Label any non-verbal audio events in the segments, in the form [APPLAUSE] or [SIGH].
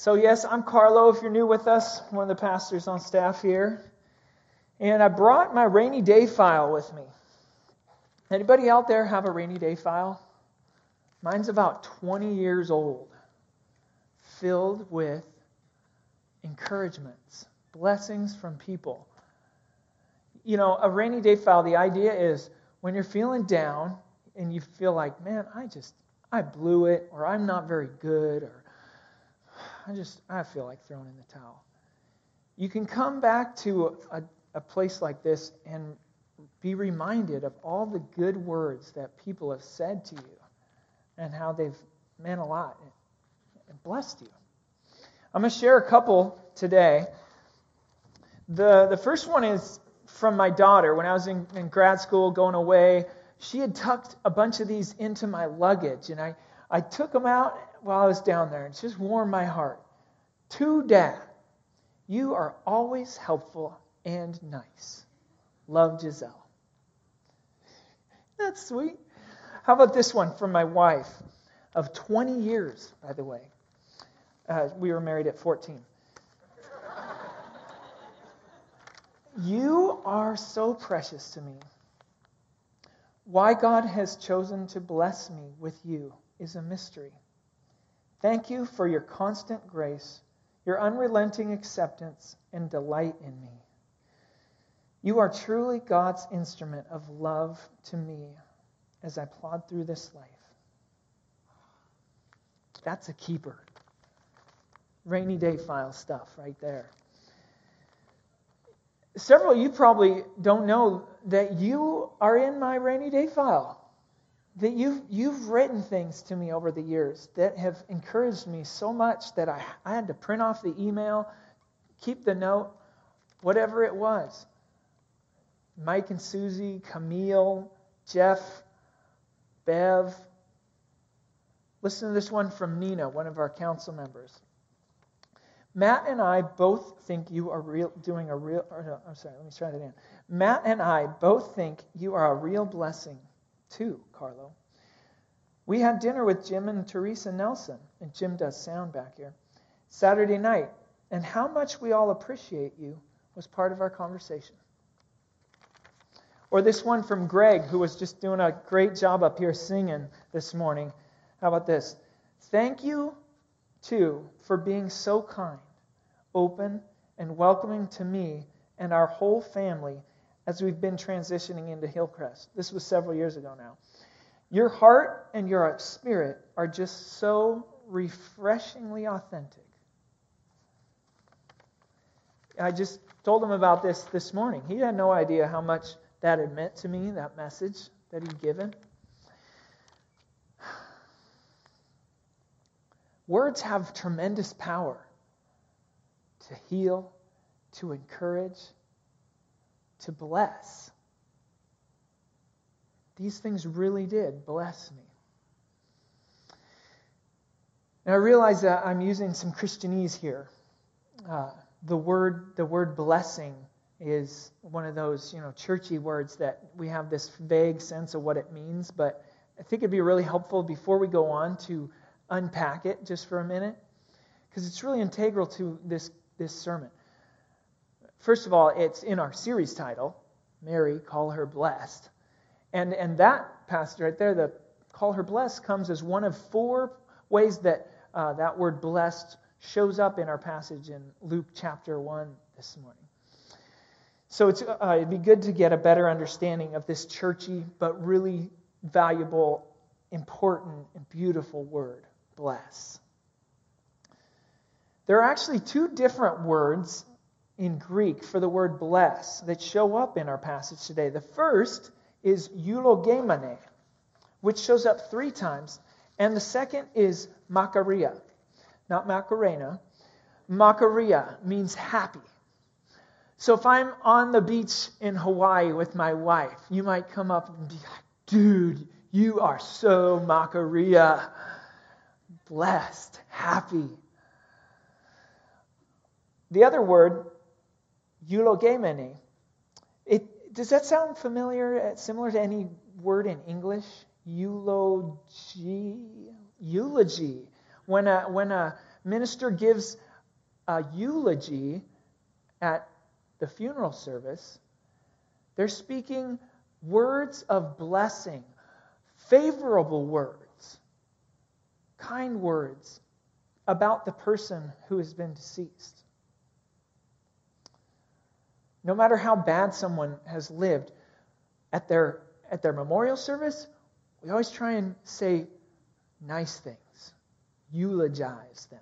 So, yes, I'm Carlo, if you're new with us, one of the pastors on staff here. And I brought my rainy day file with me. Anybody out there have a rainy day file? Mine's about 20 years old, filled with encouragements, blessings from people. You know, a rainy day file, the idea is when you're feeling down and you feel like, man, I just, I blew it, or I'm not very good, or I just, I feel like throwing in the towel. You can come back to a, a place like this and be reminded of all the good words that people have said to you and how they've meant a lot and blessed you. I'm going to share a couple today. The, the first one is from my daughter. When I was in, in grad school going away, she had tucked a bunch of these into my luggage, and I, I took them out while I was down there. It just warmed my heart. To Dad, you are always helpful and nice. Love Giselle. That's sweet. How about this one from my wife of 20 years, by the way? Uh, we were married at 14. you are so precious to me. Why God has chosen to bless me with you is a mystery. Thank you for your constant grace, your unrelenting acceptance, and delight in me. You are truly God's instrument of love to me as I plod through this life. That's a keeper. Rainy day file stuff right there. Several of you probably don't know that you are in my rainy day file that you've, you've written things to me over the years that have encouraged me so much that I, I had to print off the email, keep the note, whatever it was. Mike and Susie, Camille, Jeff, Bev. Listen to this one from Nina, one of our council members. Matt and I both think you are real, doing a real. No, I'm sorry, let me try that again. Matt and I both think you are a real blessing too, Carlo. We had dinner with Jim and Teresa Nelson, and Jim does sound back here, Saturday night, and how much we all appreciate you was part of our conversation. Or this one from Greg, who was just doing a great job up here singing this morning. How about this? Thank you, too, for being so kind, open, and welcoming to me and our whole family as we've been transitioning into Hillcrest. This was several years ago now. Your heart and your spirit are just so refreshingly authentic. I just told him about this this morning. He had no idea how much that had meant to me, that message that he'd given. Words have tremendous power to heal, to encourage, to bless. These things really did bless me. And I realize that I'm using some Christianese here. Uh, the word, the word blessing is one of those, you know, churchy words that we have this vague sense of what it means, but I think it'd be really helpful before we go on to unpack it just for a minute, because it's really integral to this, this sermon. First of all, it's in our series title, Mary, Call Her Blessed. And, and that passage right there, the Call Her Blessed, comes as one of four ways that uh, that word blessed shows up in our passage in Luke chapter 1 this morning. So uh, it'd be good to get a better understanding of this churchy but really valuable, important, and beautiful word, bless. There are actually two different words in Greek for the word bless that show up in our passage today. The first is eulogomene, which shows up three times, and the second is makaria, not macarena. Makaria means happy. So if I'm on the beach in Hawaii with my wife, you might come up and be like, dude, you are so makaria, blessed, happy. The other word eulogomene. It, does that sound familiar, uh, similar to any word in English? Eulogy. Eulogy. When a, when a minister gives a eulogy at the funeral service, they're speaking words of blessing, favorable words, kind words about the person who has been deceased. No matter how bad someone has lived, at their, at their memorial service, we always try and say nice things, eulogize them.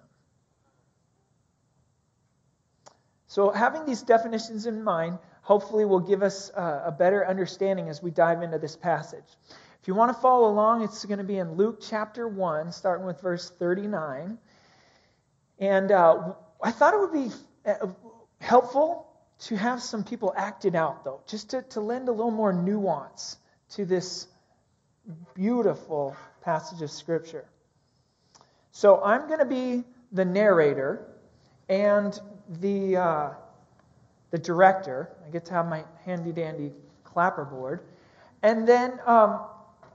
So, having these definitions in mind hopefully will give us uh, a better understanding as we dive into this passage. If you want to follow along, it's going to be in Luke chapter 1, starting with verse 39. And uh, I thought it would be uh, helpful to have some people acted out, though, just to, to lend a little more nuance to this beautiful passage of Scripture. So I'm going to be the narrator, and the, uh, the director. I get to have my handy dandy clapperboard. And then um,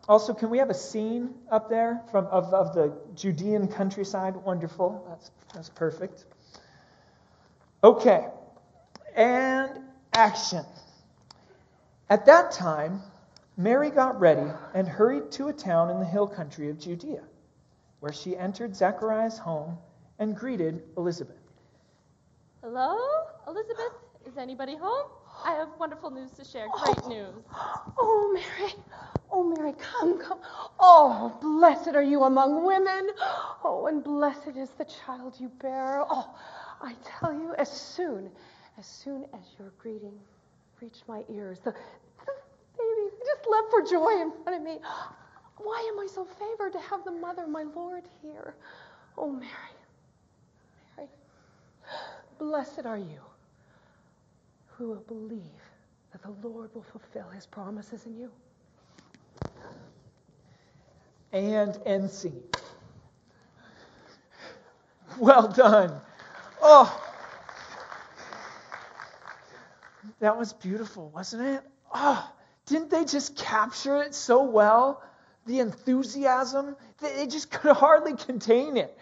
also, can we have a scene up there from, of, of the Judean countryside? Wonderful. That's, that's perfect. Okay. And action. At that time, Mary got ready and hurried to a town in the hill country of Judea, where she entered Zechariah's home and greeted Elizabeth. Hello, Elizabeth? Is anybody home? I have wonderful news to share. Great oh, news. Oh, Mary. Oh, Mary, come, come. Oh, blessed are you among women. Oh, and blessed is the child you bear. Oh, I tell you, as soon, as soon as your greeting reached my ears, the, the baby just leapt for joy in front of me. Why am I so favored to have the mother, of my Lord, here? Oh, Mary. Mary. Blessed are you who will believe that the Lord will fulfill his promises in you. And end scene. Well done. Oh, that was beautiful, wasn't it? Oh, didn't they just capture it so well? The enthusiasm, they just [LAUGHS] could hardly contain it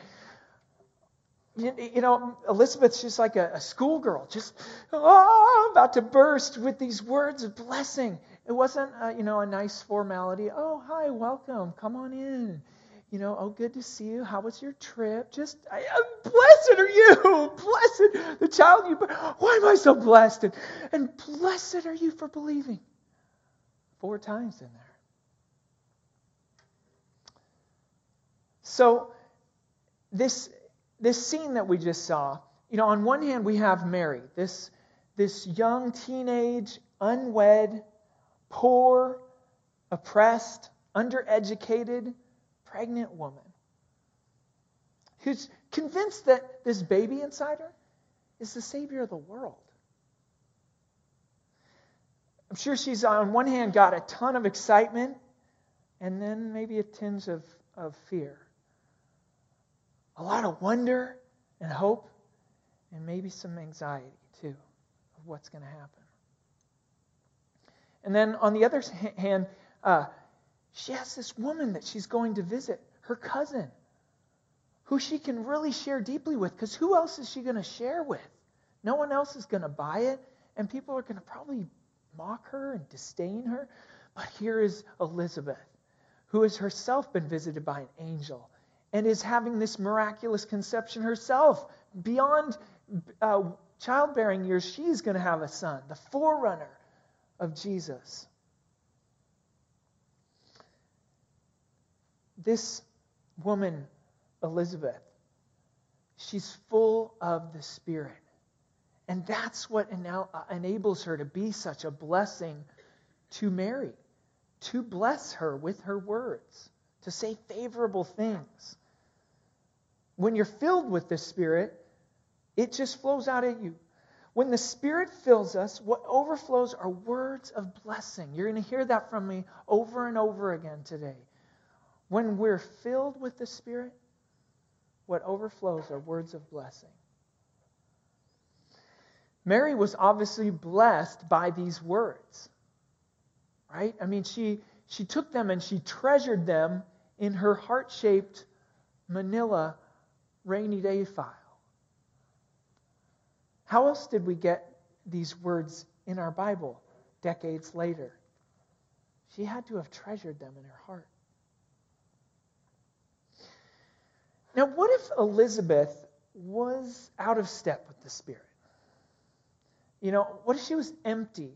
you know, Elizabeth's just like a, a schoolgirl, just oh, about to burst with these words of blessing. It wasn't, a, you know, a nice formality. Oh, hi, welcome, come on in. You know, oh, good to see you. How was your trip? Just, I, uh, blessed are you, [LAUGHS] blessed the child you. Why am I so blessed? And, and blessed are you for believing. Four times in there. So, this this scene that we just saw, you know, on one hand, we have Mary, this, this young teenage, unwed, poor, oppressed, undereducated, pregnant woman who's convinced that this baby inside her is the Savior of the world. I'm sure she's, on one hand, got a ton of excitement and then maybe a tinge of, of fear a lot of wonder and hope, and maybe some anxiety too of what's going to happen. And then on the other hand, uh, she has this woman that she's going to visit, her cousin, who she can really share deeply with, because who else is she going to share with? No one else is going to buy it, and people are going to probably mock her and disdain her. But here is Elizabeth, who has herself been visited by an angel and is having this miraculous conception herself. Beyond uh, childbearing years, she's going to have a son, the forerunner of Jesus. This woman, Elizabeth, she's full of the Spirit. And that's what uh, enables her to be such a blessing to Mary, to bless her with her words, to say favorable things when you're filled with the Spirit, it just flows out at you. When the Spirit fills us, what overflows are words of blessing. You're going to hear that from me over and over again today. When we're filled with the Spirit, what overflows are words of blessing. Mary was obviously blessed by these words. Right? I mean, she, she took them and she treasured them in her heart shaped manila rainy day file. How else did we get these words in our Bible decades later? She had to have treasured them in her heart. Now, what if Elizabeth was out of step with the Spirit? You know, what if she was empty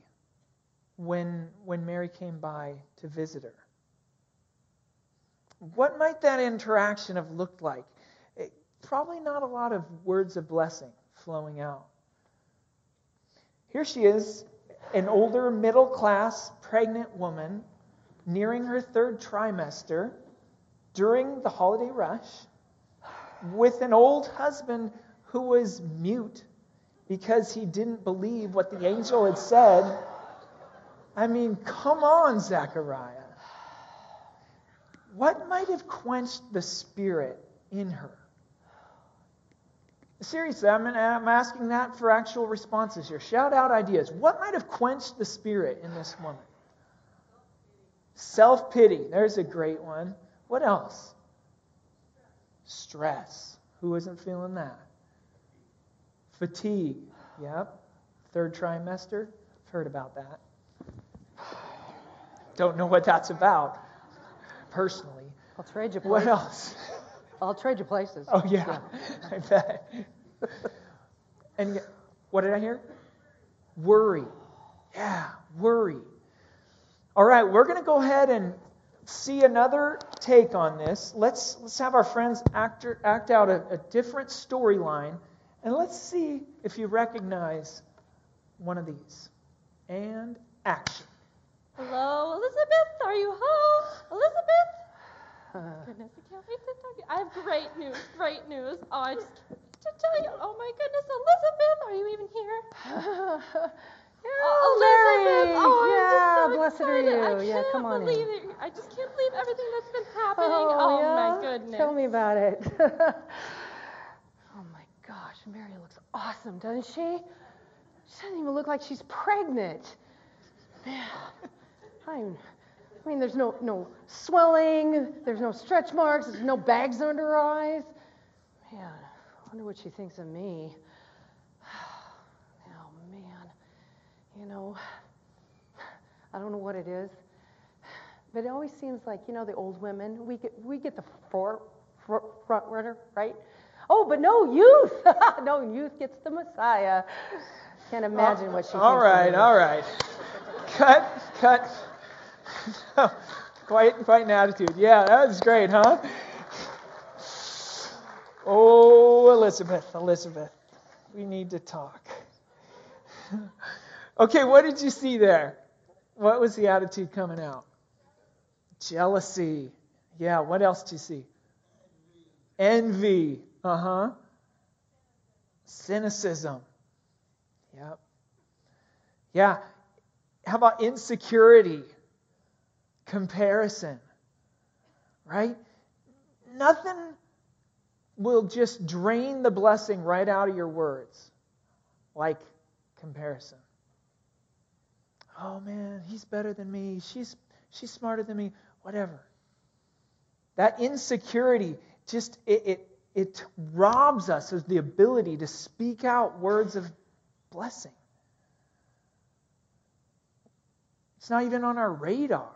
when, when Mary came by to visit her? What might that interaction have looked like? It, probably not a lot of words of blessing flowing out. Here she is, an older, middle class, pregnant woman, nearing her third trimester during the holiday rush, with an old husband who was mute because he didn't believe what the angel had said. I mean, come on, Zechariah. What might have quenched the spirit in her? Seriously, I'm, I'm asking that for actual responses here. Shout out ideas. What might have quenched the spirit in this woman? Self pity. There's a great one. What else? Stress. Who isn't feeling that? Fatigue. Yep. Third trimester. I've heard about that. Don't know what that's about personally. I'll trade you What else? I'll trade you places. Oh, yeah. [LAUGHS] I bet. and what did I hear? Worry. Yeah, worry. All right, we're going to go ahead and see another take on this. Let's, let's have our friends act, act out a, a different storyline, and let's see if you recognize one of these. And action. Hello, Elizabeth. Are you home? Elizabeth? Uh, Goodness, I can't wait to talk to you. I have great news, great news. Oh, I just to tell you. Oh my goodness, Elizabeth, are you even here? [LAUGHS] oh, oh Elizabeth, oh, yeah, I'm just so blessed are I you. Yeah, come on in. believe it. I just can't believe everything that's been happening. Oh, Oh, yeah? my goodness. Tell me about it. oh my gosh, Mary looks awesome, doesn't she? She doesn't even look like she's pregnant. Man, I'm, I mean, there's no no swelling, there's no stretch marks, there's no bags under her eyes. Man, I wonder what she thinks of me. Oh man, you know, I don't know what it is. But it always seems like, you know, the old women, we get, we get the for, for, front runner, right? Oh, but no, youth. [LAUGHS] no, youth gets the Messiah. Can't oh, imagine what she. All right, all right. Cut, cut. [LAUGHS] quite, quite an attitude. Yeah, that was great, huh? Oh, Elizabeth, Elizabeth, we need to talk. [LAUGHS] okay, what did you see there? What was the attitude coming out? Jealousy. Yeah, what else did you see? Envy. Uh huh. Cynicism. Yep. Yeah. How about insecurity? Comparison. Right? Nothing will just drain the blessing right out of your words like comparison. Oh man, he's better than me. She's she's smarter than me. Whatever. That insecurity just it, it it robs us of the ability to speak out words of blessing. It's not even on our radar.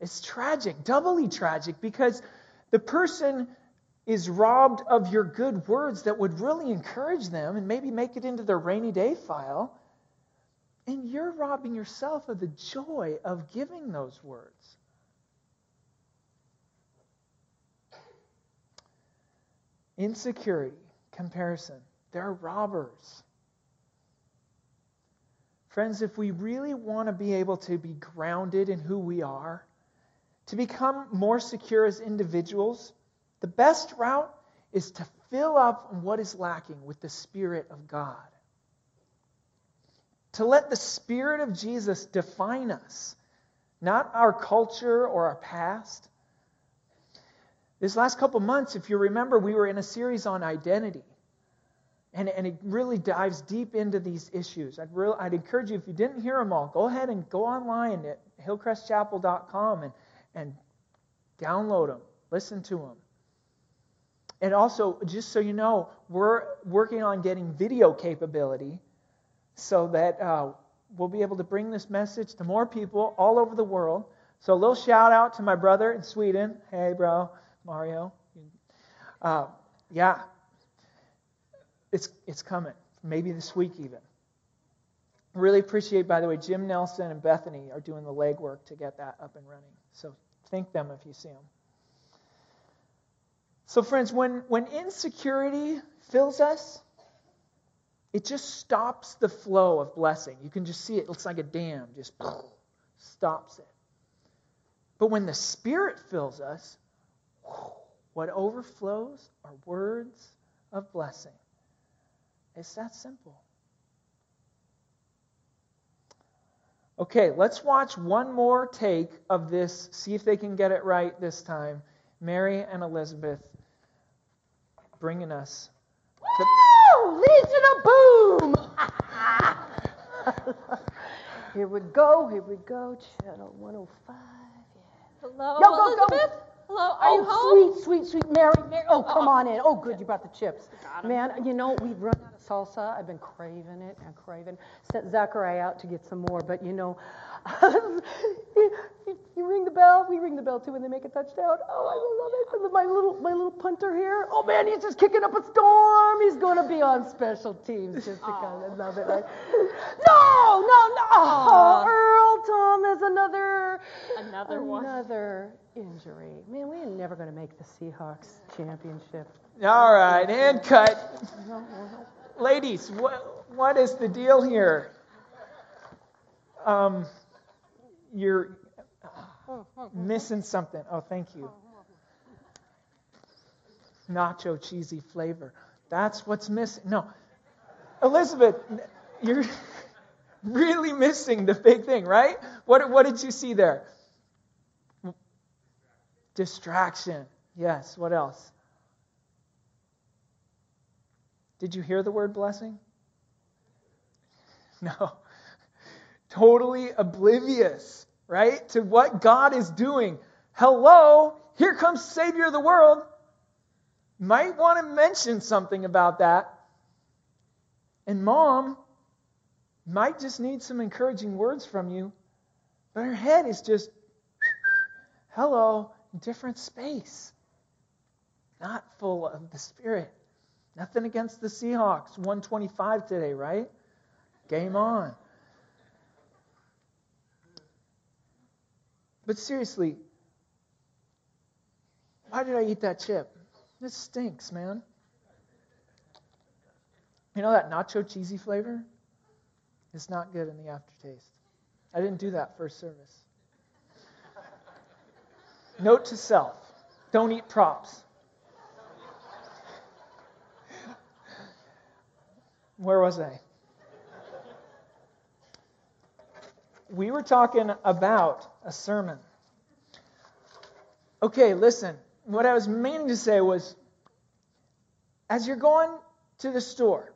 It's tragic, doubly tragic, because the person is robbed of your good words that would really encourage them and maybe make it into their rainy day file. And you're robbing yourself of the joy of giving those words. Insecurity, comparison, they're robbers. Friends, if we really want to be able to be grounded in who we are, to become more secure as individuals, the best route is to fill up what is lacking with the Spirit of God. To let the Spirit of Jesus define us, not our culture or our past. This last couple months, if you remember, we were in a series on identity. And, and it really dives deep into these issues. I'd, I'd encourage you, if you didn't hear them all, go ahead and go online at hillcrestchapel.com and, and download them, listen to them. and also, just so you know, we're working on getting video capability so that uh, we'll be able to bring this message to more people all over the world. So, a little shout out to my brother in Sweden. Hey, bro, Mario. Uh, yeah, it's, it's coming. Maybe this week, even. Really appreciate, by the way, Jim Nelson and Bethany are doing the legwork to get that up and running. So, thank them if you see them. So, friends, when, when insecurity fills us, it just stops the flow of blessing. You can just see it. It looks like a dam, just stops it. But when the Spirit fills us, what overflows are words of blessing. It's that simple. Okay, let's watch one more take of this, see if they can get it right this time. Mary and Elizabeth bringing us. Legion of Boom! [LAUGHS] here we go, here we go. Channel 105. Hello, Yo, go, go. Elizabeth. Hello, are oh, you home? sweet, sweet, sweet Mary, Mary. Oh, oh, come Oh. on in. Oh, good, you brought the chips. Man, you know, we've run out of salsa. I've been craving it and craving. Sent Zachariah out to get some more, but you know, you, [LAUGHS] you- you ring the bell. We ring the bell too when they make a touchdown. Oh, I love it. My little, my little punter here. Oh man, he's just kicking up a storm. He's going to be on special teams just because I love it. Right? No, no, no. Oh, Aw. Earl Thomas, another, Another one. Another injury. Man, we are never going to make the Seahawks championship. All right, hand cut. [LAUGHS] Ladies, what, what is the deal here? Um, you're [LAUGHS] missing something. Oh, thank you. Nacho cheesy flavor. That's what's missing. No. Elizabeth, you're [LAUGHS] really missing the big thing, right? What, what did you see there? Distraction. Yes. What else? Did you hear the word blessing? [LAUGHS] No. Totally oblivious, right, to what God is doing. Hello, here comes Savior of the world. Might want to mention something about that. And mom might just need some encouraging words from you, but her head is just, [LAUGHS] hello, different space. Not full of the Spirit. Nothing against the Seahawks. 125 today, right? Game on. But seriously, why did I eat that chip? It stinks, man. You know that nacho cheesy flavor? It's not good in the aftertaste. I didn't do that first service. Note to self don't eat props. Where was I? We were talking about a sermon. Okay, listen. What I was meaning to say was as you're going to the store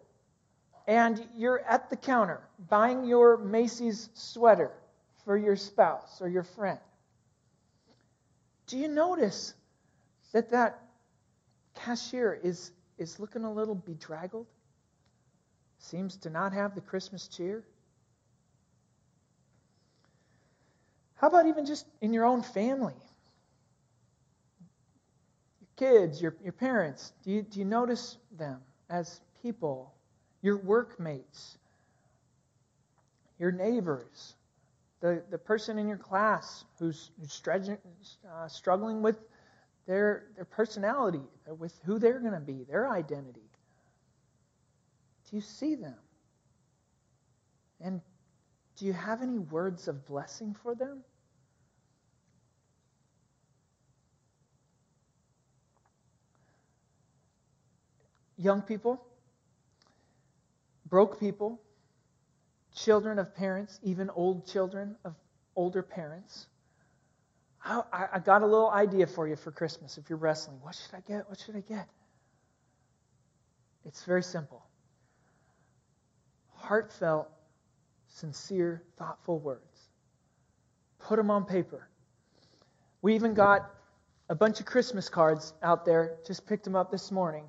and you're at the counter buying your Macy's sweater for your spouse or your friend, do you notice that that cashier is, is looking a little bedraggled? Seems to not have the Christmas cheer? How about even just in your own family? Your kids, your, your parents, do you, do you notice them as people? Your workmates, your neighbors, the, the person in your class who's, stretching, uh, struggling with their, their personality, with who they're going to be, their identity. Do you see them? And do you have any words of blessing for them? Young people, broke people, children of parents, even old children of older parents. I, I- got a little idea for you for Christmas if you're wrestling. What should I get? What should I get? It's very simple heartfelt, sincere, thoughtful words. Put them on paper. We even got a bunch of Christmas cards out there. Just picked them up this morning.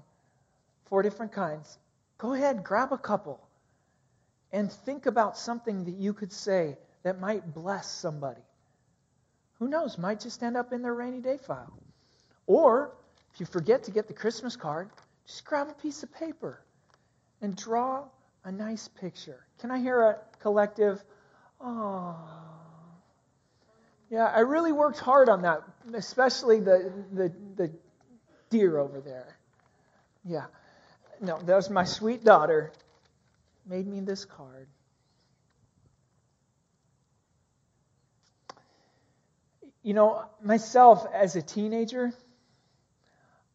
Four different kinds. Go ahead, grab a couple. And think about something that you could say that might bless somebody. Who knows? Might just end up in their rainy day file. Or, if you forget to get the Christmas card, just grab a piece of paper and draw a nice picture. Can I hear a collective, oh. Yeah, I really worked hard on that, especially the, the, the deer over there. Yeah. No, that was my sweet daughter. Made me this card. You know, myself as a teenager,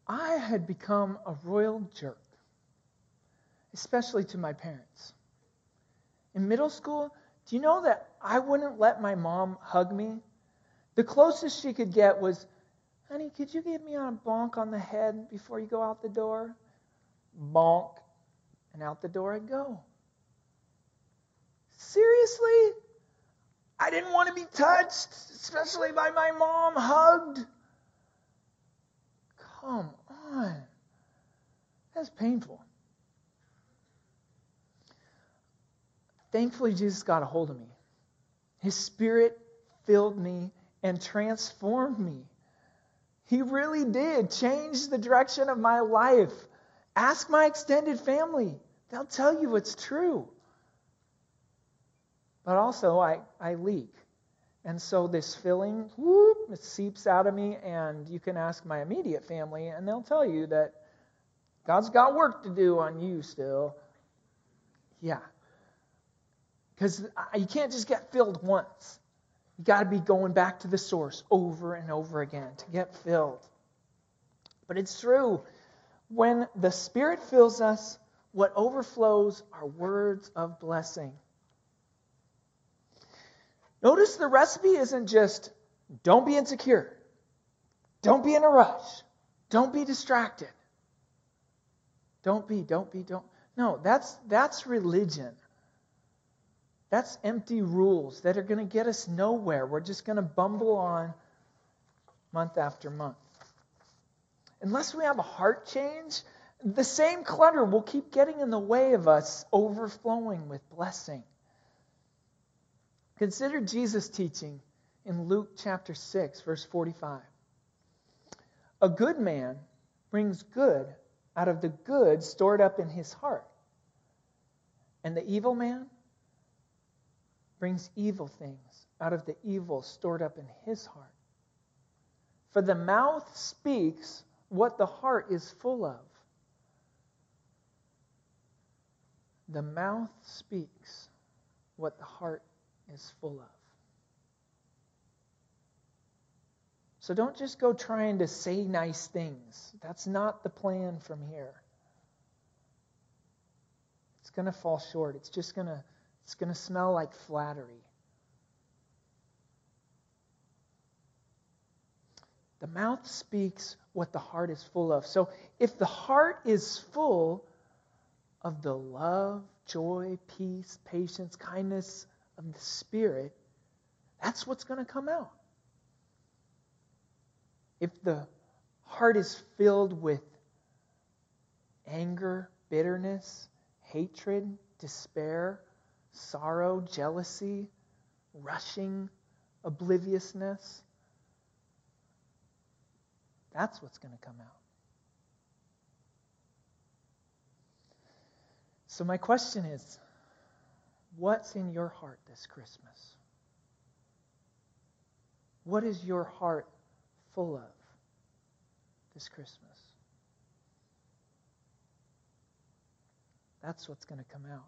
I had become a royal jerk, especially to my parents. In middle school, do you know that I wouldn't let my mom hug me? The closest she could get was, honey, could you give me a bonk on the head before you go out the door? Bonk. And out the door I'd go. Seriously? I didn't want to be touched, especially by my mom, hugged. Come on. That's painful. Thankfully, Jesus got a hold of me. His Spirit filled me and transformed me. He really did change the direction of my life. Ask my extended family, they'll tell you it's true. But also, I, I leak. And so this filling, whoop, it seeps out of me, and you can ask my immediate family, and they'll tell you that God's got work to do on you still. Yeah. Because you can't just get filled once. You got to be going back to the source over and over again to get filled. But it's true. When the Spirit fills us, what overflows are words of blessing. Notice the recipe isn't just don't be insecure, don't be in a rush, don't be distracted. Don't be, don't be, don't. No, that's that's religion. That's empty rules that are going to get us nowhere. We're just going to bumble on month after month. Unless we have a heart change, the same clutter will keep getting in the way of us overflowing with blessing. Consider Jesus' teaching in Luke chapter 6, verse 45. A good man brings good out of the good stored up in his heart, and the evil man brings evil things out of the evil stored up in his heart. For the mouth speaks what the heart is full of. The mouth speaks what the heart is full of. So don't just go trying to say nice things. That's not the plan from here. It's going to fall short. It's just going to it's going to smell like flattery. The mouth speaks what the heart is full of. So if the heart is full of the love, joy, peace, patience, kindness of the Spirit, that's what's going to come out. If the heart is filled with anger, bitterness, hatred, despair, sorrow, jealousy, rushing, obliviousness. That's what's going to come out. So, my question is what's in your heart this Christmas? What is your heart full of this Christmas? That's what's going to come out.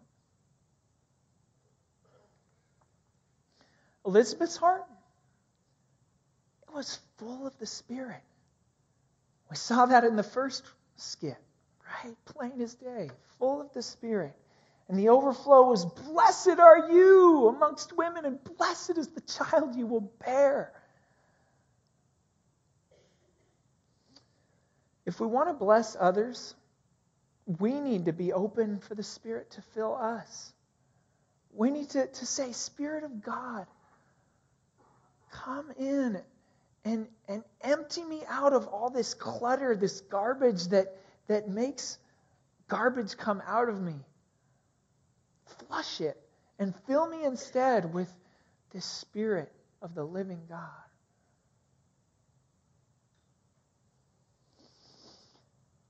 Elizabeth's heart, it was full of the Spirit. We saw that in the first skit, right? Plain as day, full of the Spirit. And the overflow was, Blessed are you amongst women, and blessed is the child you will bear. If we want to bless others, we need to be open for the Spirit to fill us. We need to, to say, Spirit of God, come in and, and empty me out of all this clutter, this garbage that, that makes garbage come out of me. Flush it and fill me instead with this Spirit of the living God.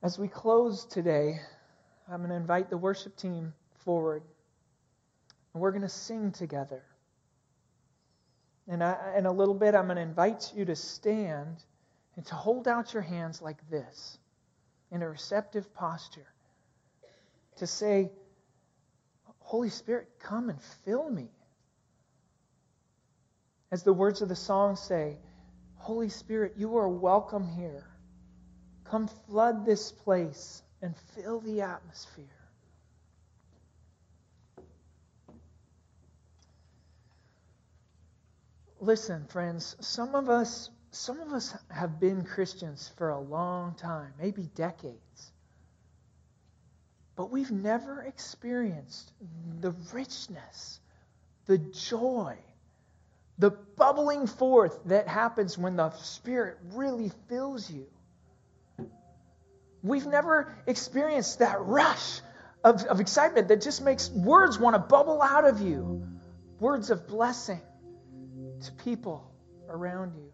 As we close today, I'm going to invite the worship team forward. And we're going to sing together. And I, in a little bit, I'm going to invite you to stand and to hold out your hands like this in a receptive posture. To say, Holy Spirit, come and fill me. As the words of the song say, Holy Spirit, you are welcome here. Come flood this place and fill the atmosphere. Listen, friends, some of us some of us have been Christians for a long time, maybe decades. But we've never experienced the richness, the joy, the bubbling forth that happens when the Spirit really fills you. We've never experienced that rush of, of excitement that just makes words want to bubble out of you. Words of blessing to people around you.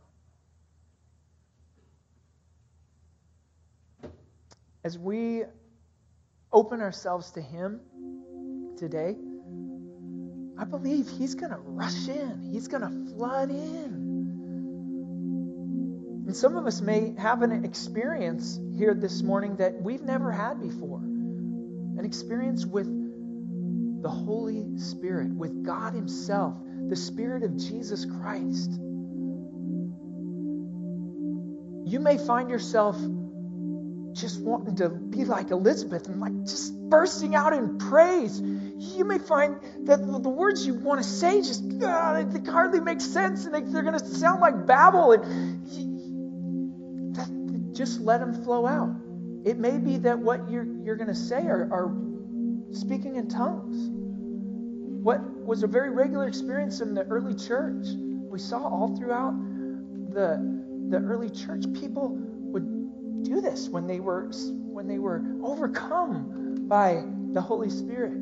As we open ourselves to Him today, I believe He's going to rush in, He's going to flood in. And some of us may have an experience here this morning that we've never had before an experience with the Holy Spirit, with God Himself, the Spirit of Jesus Christ. You may find yourself just wanting to be like Elizabeth and like just bursting out in praise. You may find that the words you want to say just uh, they hardly make sense and they, are going to sound like babble. And just let them flow out. It may be that what you're, you're going to say are, are speaking in tongues. What was a very regular experience in the early church. We saw all throughout the, the early church, people would do this when they were when they were overcome by the Holy Spirit.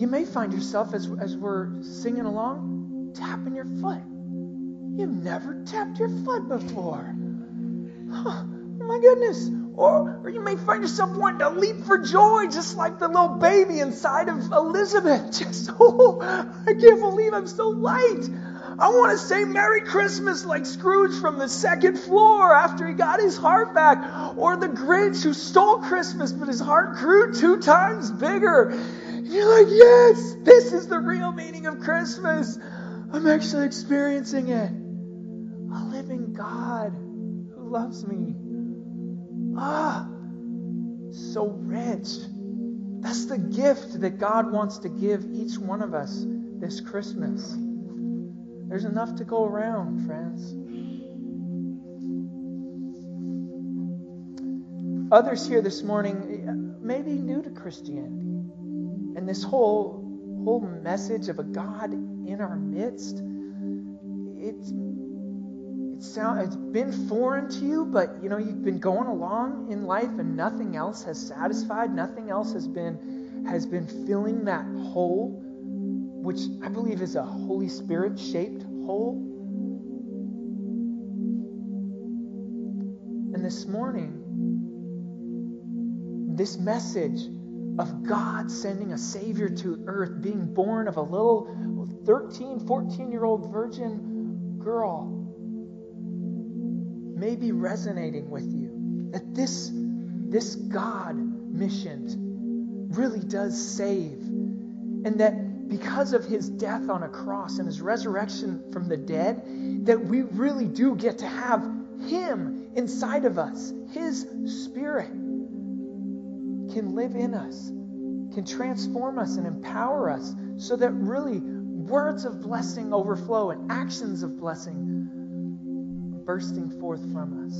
You may find yourself as, as we're singing along, tapping your foot. You've never tapped your foot before. Oh, my goodness. Or, or you may find yourself wanting to leap for joy, just like the little baby inside of Elizabeth. [LAUGHS] Just, oh, I can't believe I'm so light. I want to say Merry Christmas like Scrooge from the second floor after he got his heart back. Or the Grinch who stole Christmas, but his heart grew two times bigger. You're like, yes, this is the real meaning of Christmas. I'm actually experiencing it. A living God who loves me. Ah, so rich. That's the gift that God wants to give each one of us this Christmas. There's enough to go around, friends. Others here this morning may be new to Christianity. And this whole whole message of a God in our midst, it's sound it's been foreign to you, but you know you've been going along in life and nothing else has satisfied, nothing else has been has been filling that hole, which I believe is a Holy Spirit shaped hole. And this morning, this message of God sending a Savior to earth, being born of a little 13, 14 year old virgin girl may be resonating with you. That this, this God mission really does save. And that because of his death on a cross and his resurrection from the dead, that we really do get to have him inside of us. His spirit can live in us, can transform us and empower us so that really words of blessing overflow and actions of blessing bursting forth from us.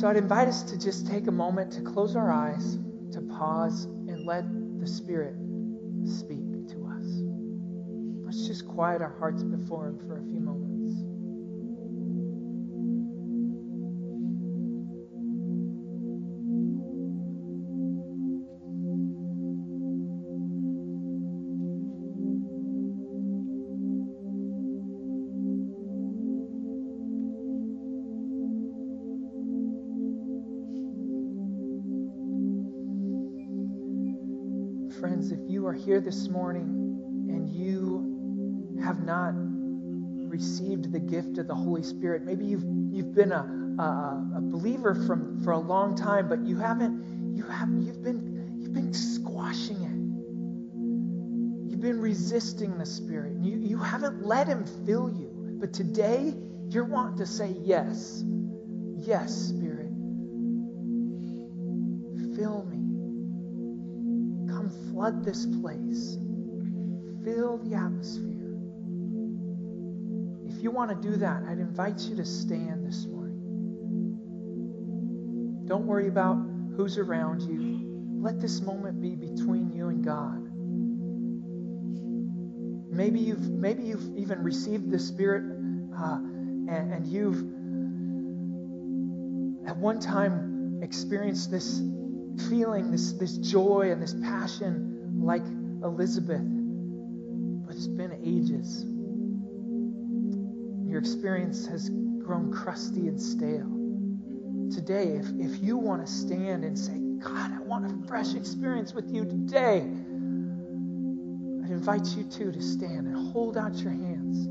So I'd invite us to just take a moment to close our eyes, to pause, and let the Spirit speak to us. Let's just quiet our hearts before Him for a few moments. Here this morning and you have not received the gift of the Holy Spirit, maybe you've you've been a, a, a believer from for a long time, but you haven't you have you've been you've been squashing it. You've been resisting the Spirit. You you haven't let Him fill you. But today you're wanting to say yes. Yes, Spirit. Fill me flood this place, fill the atmosphere. If you want to do that, I'd invite you to stand this morning. Don't worry about who's around you. Let this moment be between you and God. Maybe you've maybe you've even received the Spirit, uh, and, and you've at one time experienced this feeling this, this joy and this passion like Elizabeth, but it's been ages. Your experience has grown crusty and stale. Today, if, if you want to stand and say, God, I want a fresh experience with you today, I'd invite you too to stand and hold out your hands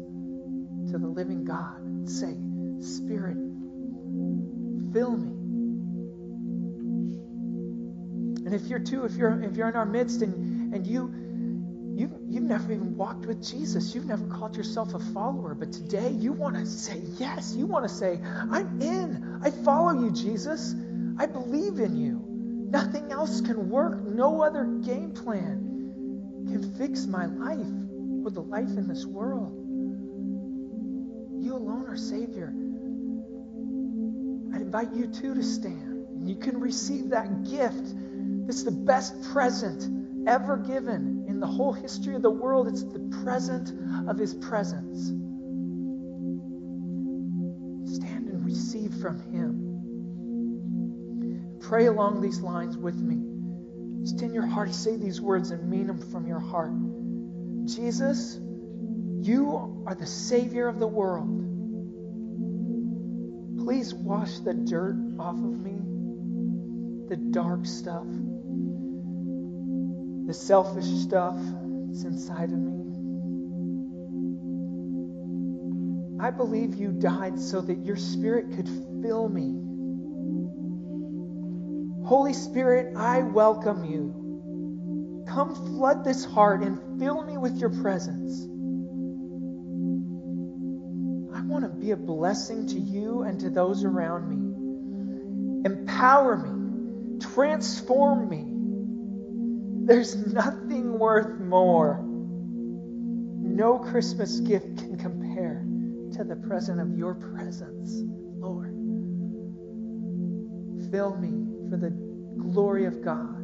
to the living God and say, Spirit, fill me. And if you're too, if you're if you're in our midst and and you you've you've never even walked with Jesus, you've never called yourself a follower, but today you want to say yes. You want to say, I'm in. I follow you, Jesus. I believe in you. Nothing else can work. No other game plan can fix my life or the life in this world. You alone are Savior. I invite you too to stand. And you can receive that gift it's the best present ever given in the whole history of the world. It's the present of His presence. Stand and receive from Him. Pray along these lines with me. Just in your heart, say these words and mean them from your heart. Jesus, you are the Savior of the world. Please wash the dirt off of me, the dark stuff the selfish stuff that's inside of me. I believe you died so that your spirit could fill me. Holy Spirit, I welcome you. Come flood this heart and fill me with your presence. I want to be a blessing to you and to those around me. Empower me, transform me there's nothing worth more. No Christmas gift can compare to the present of your presence, Lord. Fill me for the glory of God.